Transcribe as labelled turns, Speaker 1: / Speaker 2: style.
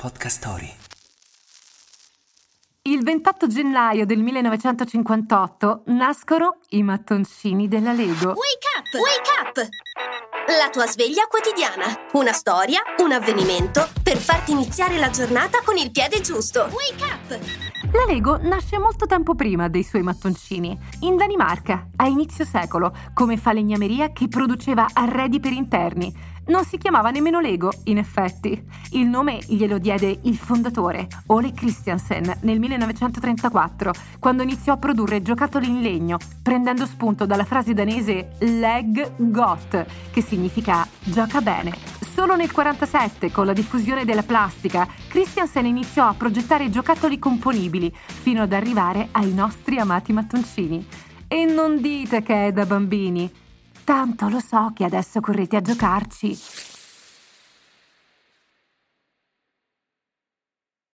Speaker 1: Podcast Story.
Speaker 2: Il 28 gennaio del 1958 nascono i mattoncini della Lego.
Speaker 3: Wake up! Wake up! La tua sveglia quotidiana. Una storia, un avvenimento per farti iniziare la giornata con il piede giusto. Wake up!
Speaker 2: La Lego nasce molto tempo prima dei suoi mattoncini, in Danimarca, a inizio secolo, come falegnameria che produceva arredi per interni. Non si chiamava nemmeno Lego, in effetti. Il nome glielo diede il fondatore, Ole Christiansen, nel 1934, quando iniziò a produrre giocattoli in legno, prendendo spunto dalla frase danese leg got, che significa gioca bene. Solo nel 1947, con la diffusione della plastica, Christiansen iniziò a progettare giocattoli componibili, fino ad arrivare ai nostri amati mattoncini. E non dite che è da bambini. Tanto lo so che adesso correte a giocarci.